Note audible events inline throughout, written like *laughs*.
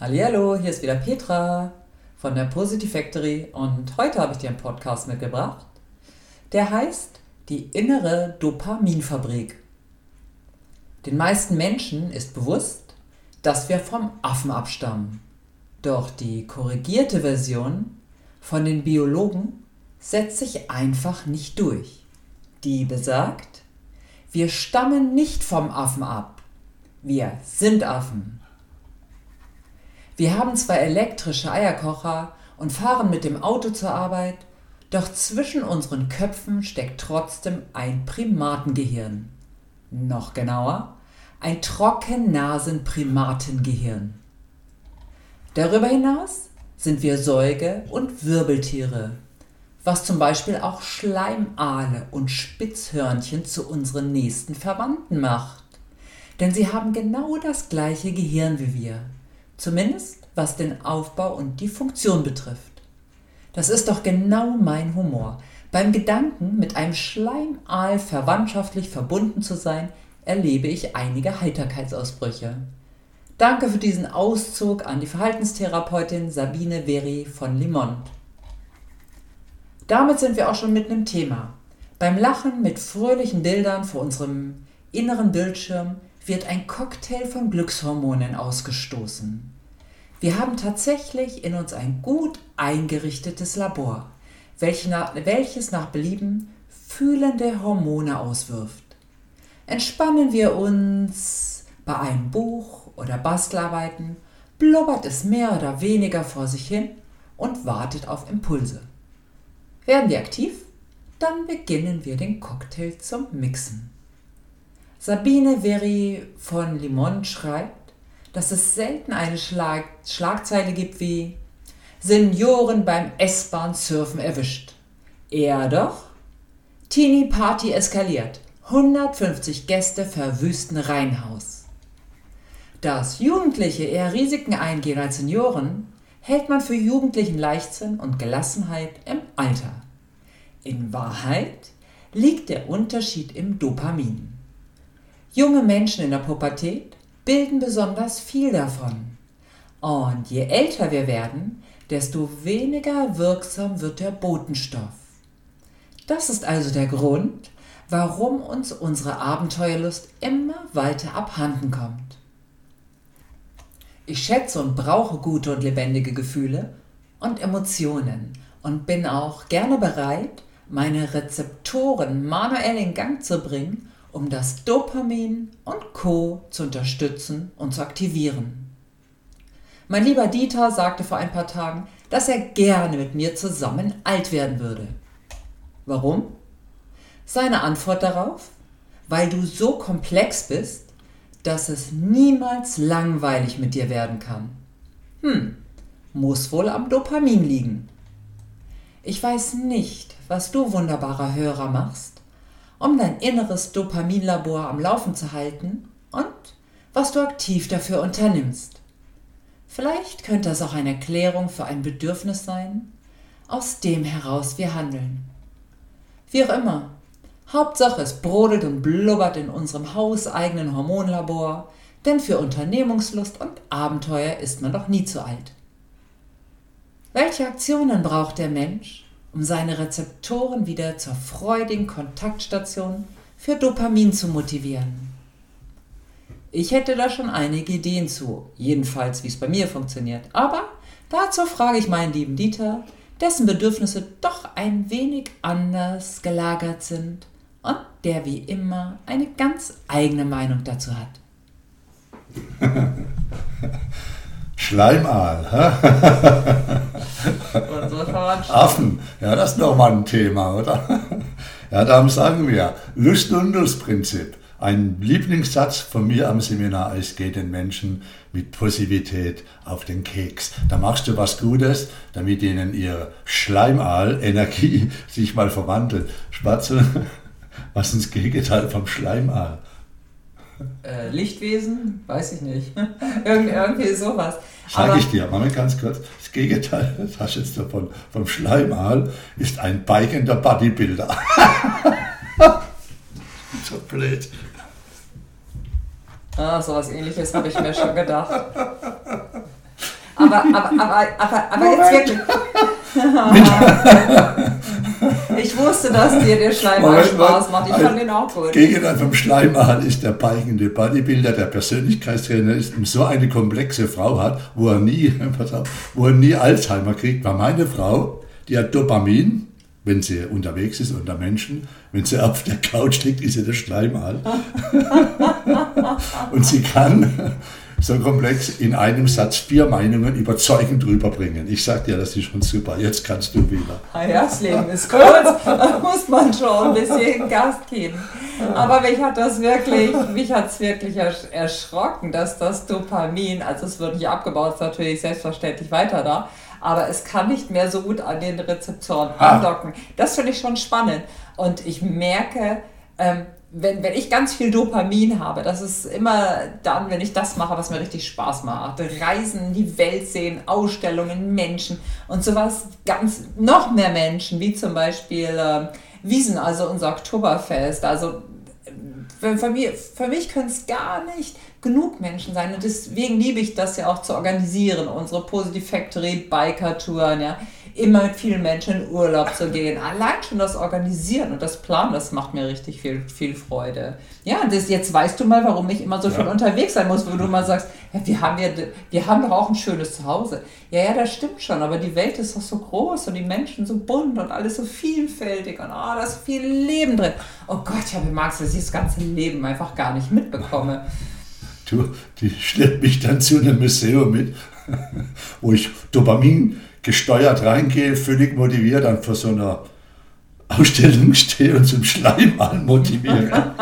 Hallo, hier ist wieder Petra von der Positive Factory und heute habe ich dir einen Podcast mitgebracht, der heißt Die innere Dopaminfabrik. Den meisten Menschen ist bewusst, dass wir vom Affen abstammen. Doch die korrigierte Version von den Biologen setzt sich einfach nicht durch. Die besagt, wir stammen nicht vom Affen ab. Wir sind Affen. Wir haben zwar elektrische Eierkocher und fahren mit dem Auto zur Arbeit, doch zwischen unseren Köpfen steckt trotzdem ein Primatengehirn. Noch genauer, ein Trockennasen-Primatengehirn. Darüber hinaus sind wir Säuge- und Wirbeltiere, was zum Beispiel auch Schleimaale und Spitzhörnchen zu unseren nächsten Verwandten macht. Denn sie haben genau das gleiche Gehirn wie wir. Zumindest was den Aufbau und die Funktion betrifft. Das ist doch genau mein Humor. Beim Gedanken, mit einem Schleimaal verwandtschaftlich verbunden zu sein, erlebe ich einige Heiterkeitsausbrüche. Danke für diesen Auszug an die Verhaltenstherapeutin Sabine Veri von Limont. Damit sind wir auch schon mitten im Thema. Beim Lachen mit fröhlichen Bildern vor unserem inneren Bildschirm wird ein Cocktail von Glückshormonen ausgestoßen. Wir haben tatsächlich in uns ein gut eingerichtetes Labor, welches nach Belieben fühlende Hormone auswirft. Entspannen wir uns bei einem Buch oder Bastelarbeiten, blubbert es mehr oder weniger vor sich hin und wartet auf Impulse. Werden wir aktiv, dann beginnen wir den Cocktail zum Mixen. Sabine Veri von Limon schreibt, dass es selten eine Schlag Schlagzeile gibt wie Senioren beim S-Bahn-Surfen erwischt. Eher doch Teenie Party eskaliert. 150 Gäste verwüsten Reihenhaus. Dass Jugendliche eher Risiken eingehen als Senioren, hält man für jugendlichen Leichtsinn und Gelassenheit im Alter. In Wahrheit liegt der Unterschied im Dopamin. Junge Menschen in der Pubertät bilden besonders viel davon. Und je älter wir werden, desto weniger wirksam wird der Botenstoff. Das ist also der Grund, warum uns unsere Abenteuerlust immer weiter abhanden kommt. Ich schätze und brauche gute und lebendige Gefühle und Emotionen und bin auch gerne bereit, meine Rezeptoren manuell in Gang zu bringen um das Dopamin und Co zu unterstützen und zu aktivieren. Mein lieber Dieter sagte vor ein paar Tagen, dass er gerne mit mir zusammen alt werden würde. Warum? Seine Antwort darauf? Weil du so komplex bist, dass es niemals langweilig mit dir werden kann. Hm, muss wohl am Dopamin liegen. Ich weiß nicht, was du wunderbarer Hörer machst, um dein inneres Dopaminlabor am Laufen zu halten und was du aktiv dafür unternimmst. Vielleicht könnte es auch eine Erklärung für ein Bedürfnis sein, aus dem heraus wir handeln. Wie auch immer, Hauptsache es brodelt und blubbert in unserem hauseigenen Hormonlabor, denn für Unternehmungslust und Abenteuer ist man doch nie zu alt. Welche Aktionen braucht der Mensch, um seine Rezeptoren wieder zur freudigen Kontaktstation für Dopamin zu motivieren. Ich hätte da schon einige Ideen zu, jedenfalls wie es bei mir funktioniert. Aber dazu frage ich meinen lieben Dieter, dessen Bedürfnisse doch ein wenig anders gelagert sind und der wie immer eine ganz eigene Meinung dazu hat. *laughs* Schleimaal. *laughs* Affen, ja, das ist nochmal ein Thema, oder? Ja, darum sagen wir, Lust- und Lustprinzip. Ein Lieblingssatz von mir am Seminar, es geht den Menschen mit Positivität auf den Keks. Da machst du was Gutes, damit ihnen ihr Schleimaal-Energie *laughs* sich mal verwandelt. Spatzel, *laughs* was ist das Gegenteil vom Schleimaal? Äh, Lichtwesen? Weiß ich nicht. *laughs* Irgend, irgendwie sowas. Sage ich dir, mal ganz kurz. Das Gegenteil, *laughs* das hast du jetzt davon, vom Schleimal, ist ein bikender Bodybuilder. *laughs* so blöd. Ah, sowas ähnliches habe ich mir schon gedacht. Aber, aber, aber, aber, aber jetzt wirklich. Ich wusste, dass dir der Schleimaal Spaß macht. Ich fand den auch gut. Gegenteil vom Schleimaal ist der peichende Bodybuilder, der Persönlichkeitstrainer ist und so eine komplexe Frau hat, wo er nie, *laughs* wo er nie Alzheimer kriegt, war meine Frau, die hat Dopamin, wenn sie unterwegs ist unter Menschen. Wenn sie auf der Couch liegt, ist sie der Schleimal. *laughs* und sie kann so komplex in einem Satz vier Meinungen überzeugend rüberbringen. Ich sag dir, das ist schon super. Jetzt kannst du wieder. Ah ja, das Leben ist kurz. Da muss man schon ein bisschen Gas geben. Aber mich hat das wirklich, mich hat es wirklich erschrocken, dass das Dopamin, also es wird nicht abgebaut, ist natürlich selbstverständlich weiter da, aber es kann nicht mehr so gut an den Rezeptoren ah. andocken. Das finde ich schon spannend. Und ich merke, ähm, wenn, wenn ich ganz viel Dopamin habe, das ist immer dann, wenn ich das mache, was mir richtig Spaß macht. Reisen, die Welt sehen, Ausstellungen, Menschen und sowas, ganz noch mehr Menschen, wie zum Beispiel äh, Wiesen, also unser Oktoberfest. Also für, für, mich, für mich können es gar nicht genug Menschen sein und deswegen liebe ich das ja auch zu organisieren, unsere Positive Factory Biker Touren, ja immer mit vielen Menschen in Urlaub zu gehen. Allein schon das Organisieren und das Planen, das macht mir richtig viel, viel Freude. Ja, das, jetzt weißt du mal, warum ich immer so ja. viel unterwegs sein muss, wo du mal sagst, ja, wir, haben ja, wir haben doch auch ein schönes Zuhause. Ja, ja, das stimmt schon, aber die Welt ist doch so groß und die Menschen so bunt und alles so vielfältig und oh, da ist viel Leben drin. Oh Gott, ich habe Angst, dass ich das ganze Leben einfach gar nicht mitbekomme. Du, die stellt mich dann zu einem Museum mit, *laughs* wo ich Dopamin gesteuert reingehe, völlig motiviert, dann vor so einer Ausstellung stehe und zum Schleim motiviere. *laughs*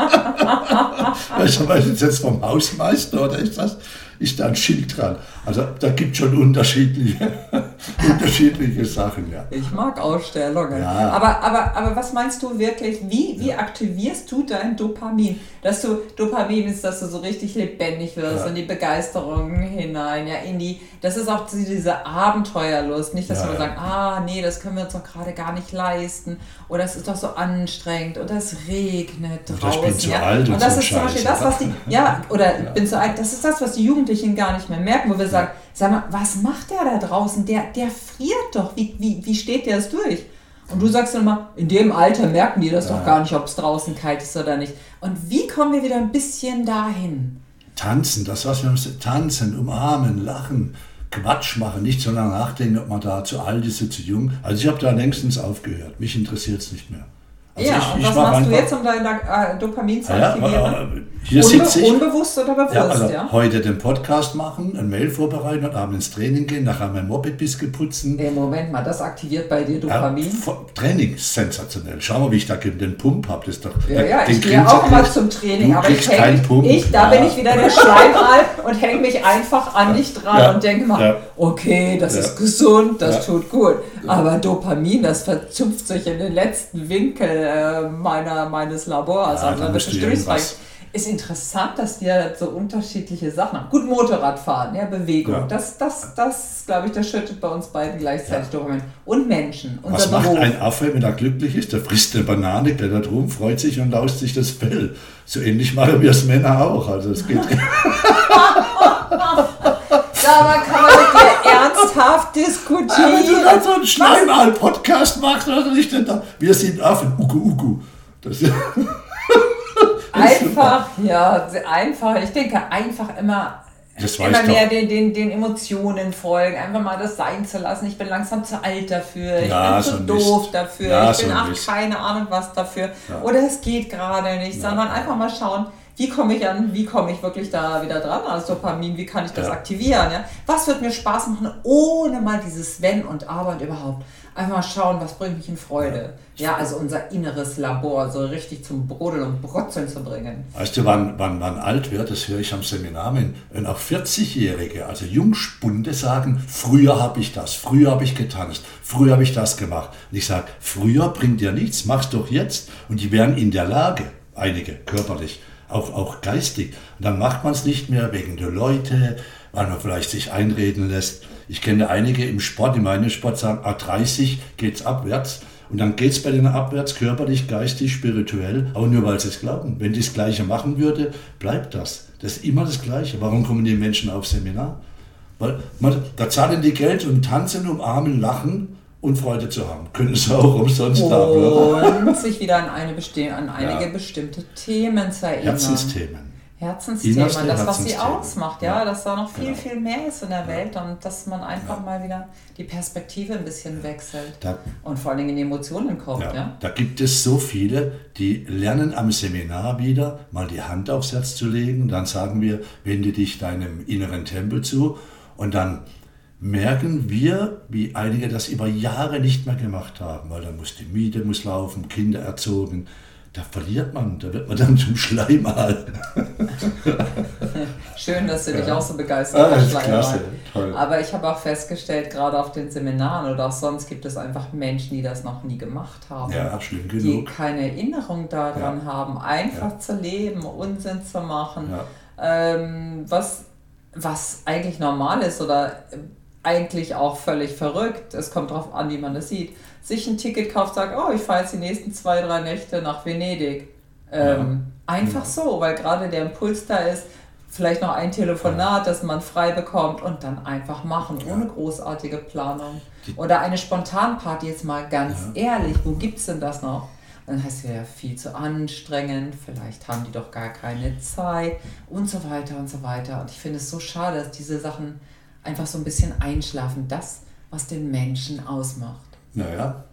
weißt du, was ist jetzt vom Hausmeister oder ist das? ist da ein Schild dran. Also da gibt es schon unterschiedliche, *laughs* unterschiedliche Sachen. Ja. Ich mag Ausstellungen. Ja. Aber, aber, aber was meinst du wirklich, wie, wie aktivierst du dein Dopamin? Dass du Dopamin ist, dass du so richtig lebendig wirst, ja. in die Begeisterung hinein, ja, in die, das ist auch diese Abenteuerlust, nicht, dass ja, wir sagen, ah, nee, das können wir uns doch gerade gar nicht leisten oder es ist doch so anstrengend oder es regnet draußen. Und ich bin zu alt und, und das so ist zum Beispiel das, was die, ja, oder ich bin zu alt, das ist das, was die Jugendlichen gar nicht mehr merken, wo wir sagen, sag mal, was macht der da draußen? Der, der friert doch. Wie, wie, wie steht der es durch? Und du sagst dann immer, in dem Alter merken die das ja. doch gar nicht, ob es draußen kalt ist oder nicht. Und wie kommen wir wieder ein bisschen dahin? Tanzen, das was wir müssen, tanzen, umarmen, lachen, Quatsch machen, nicht so lange nachdenken, ob man da zu alt ist oder zu jung. Also ich habe da längstens aufgehört. Mich interessiert es nicht mehr. Also ja, ich, und was machst du jetzt, um deine äh, Dopamin zu aktivieren? Ja, hier Unbe sitze ich. Unbewusst oder bewusst, ja, also ja? Heute den Podcast machen, ein Mail vorbereiten und abends ins Training gehen, nachher mein Moped bisschen putzen. Nee, Moment mal, das aktiviert bei dir Dopamin? Ja, Training, sensationell. Schau mal, wie ich da den Pump habe. Das doch, ja, ja, ich gehe auch mal zum Training, aber ich, häng, Pump. ich da bin ich wieder der *laughs* Schleimal und hänge mich einfach an dich dran und denke mal, okay, das ist gesund, das tut gut. Aber Dopamin, das verzupft sich in den letzten Winkel äh, meiner, meines Labors. also da bist du ist interessant, dass wir so unterschiedliche Sachen haben. Gut, Motorradfahren, ja, Bewegung. Ja. Das, das, das glaube ich, das schüttet bei uns beiden gleichzeitig ja. Dokument. Und Menschen. Was Beruf. macht ein Affe, wenn er glücklich ist? Der frisst eine Banane, klettert rum, freut sich und laust sich das Fell. So ähnlich machen wir es Männer auch. Also es geht. *laughs* Aber kann man ernsthaft diskutieren? Wenn du dann so einen Schleimal-Podcast machst, was ich denn da? Wir sind Affen. Ugu, ugu. Das *laughs* einfach, ja, einfach. Ich denke, einfach immer immer mehr den, den, den Emotionen folgen, einfach mal das sein zu lassen. Ich bin langsam zu alt dafür, ich ja, bin zu so doof nicht. dafür, ja, ich bin so ach nicht. keine Ahnung was dafür. Ja. Oder es geht gerade nicht, sondern einfach mal schauen, wie komme ich an, wie komme ich wirklich da wieder dran als Dopamin, wie kann ich das aktivieren, ja? Was wird mir Spaß machen, ohne mal dieses Wenn und Aber und überhaupt einfach mal schauen, was bringt mich in Freude. Ja, also unser inneres Labor so richtig zum Brodeln und Brotzeln zu bringen. Weißt du, wann, wann man alt wird, das höre ich am Seminar, wenn auch 40-Jährige, also Jungspunde sagen, früher habe ich das, früher habe ich getanzt, früher habe ich das gemacht. Und ich sage, früher bringt dir nichts, mach's doch jetzt. Und die wären in der Lage, einige körperlich, auch, auch geistig. Und dann macht man es nicht mehr wegen der Leute, weil man vielleicht sich einreden lässt. Ich kenne einige im Sport, in meinem Sport sagen, A30 geht es abwärts. Und dann geht es bei denen abwärts, körperlich, geistig, spirituell, aber nur weil sie es glauben. Wenn die das Gleiche machen würde, bleibt das. Das ist immer das Gleiche. Warum kommen die Menschen auf Seminar? Weil man, da zahlen die Geld und tanzen, umarmen, lachen und Freude zu haben. Können sie auch umsonst haben. Und sich wieder an, eine besti an einige ja. bestimmte Themen zu erinnern. Herzensthemen. Herzensthema, das, was sie ausmacht, ja, ja, dass da noch viel, ja. viel mehr ist in der Welt und dass man einfach ja. mal wieder die Perspektive ein bisschen wechselt da, und vor allen Dingen in die Emotionen kommt. Ja, Da gibt es so viele, die lernen am Seminar wieder, mal die Hand aufs Herz zu legen, dann sagen wir, wende dich deinem inneren Tempel zu und dann merken wir, wie einige das über Jahre nicht mehr gemacht haben, weil da muss die Miete muss laufen, Kinder erzogen, da verliert man, da wird man dann *laughs* zum Schleimal. *laughs* Schön, dass du dich ja. auch so begeistert hast. Ah, klasse, toll. Aber ich habe auch festgestellt, gerade auf den Seminaren oder auch sonst gibt es einfach Menschen, die das noch nie gemacht haben. Ja, schlimm genug. Die keine Erinnerung daran ja. haben, einfach ja. zu leben, Unsinn zu machen. Ähm, was, was eigentlich normal ist oder eigentlich auch völlig verrückt. Es kommt darauf an, wie man das sieht sich ein Ticket kauft, sagt, oh, ich fahre jetzt die nächsten zwei, drei Nächte nach Venedig. Ähm, ja. Einfach ja. so, weil gerade der Impuls da ist, vielleicht noch ein Telefonat, ja. das man frei bekommt und dann einfach machen, ohne großartige Planung. Oder eine Spontanparty, jetzt mal ganz ehrlich, wo gibt es denn das noch? dann heißt es ja viel zu anstrengend, vielleicht haben die doch gar keine Zeit und so weiter und so weiter. Und ich finde es so schade, dass diese Sachen einfach so ein bisschen einschlafen, das, was den Menschen ausmacht. Naja,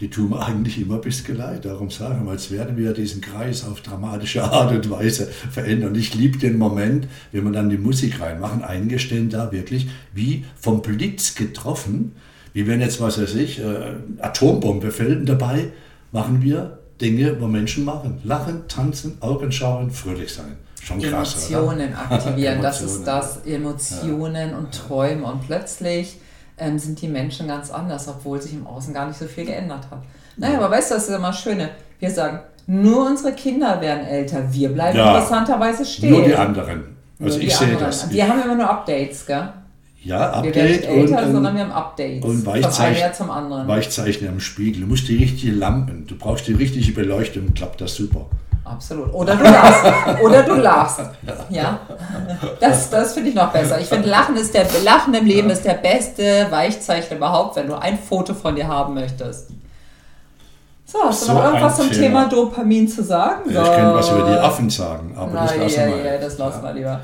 die tun mir eigentlich immer ein bisschen leid. Darum sagen wir, als werden wir diesen Kreis auf dramatische Art und Weise verändern. Ich liebe den Moment, wenn wir dann die Musik reinmachen, eingestehen da wirklich wie vom Blitz getroffen, wie wenn jetzt, was weiß ich, äh, Atombombe fällt dabei machen wir Dinge, wo Menschen machen. Lachen, tanzen, Augen schauen, fröhlich sein. Schon krass, Emotionen oder? *laughs* aktivieren, Emotionen, das ist das, Emotionen ja. und Träume und plötzlich ähm, sind die Menschen ganz anders, obwohl sich im Außen gar nicht so viel geändert hat. Naja, aber weißt du, das ist immer Schöne. Wir sagen, nur unsere Kinder werden älter, wir bleiben ja, interessanterweise stehen. Nur die anderen. Also ich sehe das. Wir haben immer nur Updates, gell? Ja, Update. Wir werden nicht älter, und, sondern wir haben Updates. Und Weichzeichner zum anderen. Weichzeichner am Spiegel. Du musst die richtige Lampen, du brauchst die richtige Beleuchtung, klappt das super. Absolut. Oder du lachst. Oder du lachst. Ja. Das, das finde ich noch besser. Ich finde, Lachen, ist der, Lachen im Leben ist der beste Weichzeichner überhaupt, wenn du ein Foto von dir haben möchtest. So, hast du noch irgendwas zum Thema. Thema Dopamin zu sagen? Ja, ich könnte was über die Affen sagen, aber Na, das lassen ja, wir. Ja, das lassen wir lieber.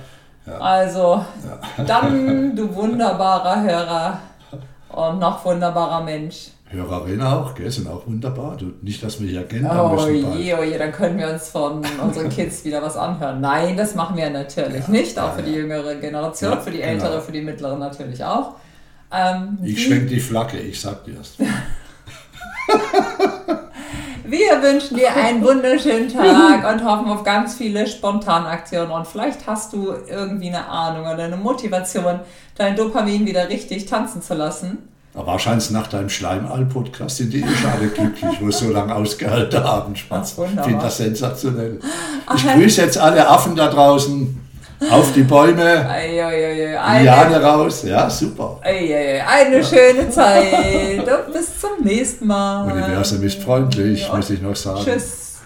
Also, dann, *laughs* du wunderbarer Hörer und noch wunderbarer Mensch. Hörerinnen auch, gell, sind auch wunderbar. Du, nicht, dass wir hier kennen. Oh je, oh je, dann können wir uns von unseren *laughs* Kids wieder was anhören. Nein, das machen wir natürlich ja, nicht, auch ja, für die jüngere Generation, ja, für die ältere, genau. für die mittlere natürlich auch. Ähm, ich schwenke die Flagge, ich sag dir das. *laughs* wir wünschen dir einen wunderschönen Tag und hoffen auf ganz viele Spontanaktionen. Und vielleicht hast du irgendwie eine Ahnung oder eine Motivation, dein Dopamin wieder richtig tanzen zu lassen. Aber wahrscheinlich nach deinem Schleimall-Podcast sind die eh alle glücklich, wo es so lange ausgehalten haben. Spaß. Ich finde das sensationell. Ich grüße jetzt alle Affen da draußen. Auf die Bäume. Liane raus. Ja, super. Eine schöne *laughs* Zeit. Und bis zum nächsten Mal. Universum ist freundlich, muss ich noch sagen. Tschüss.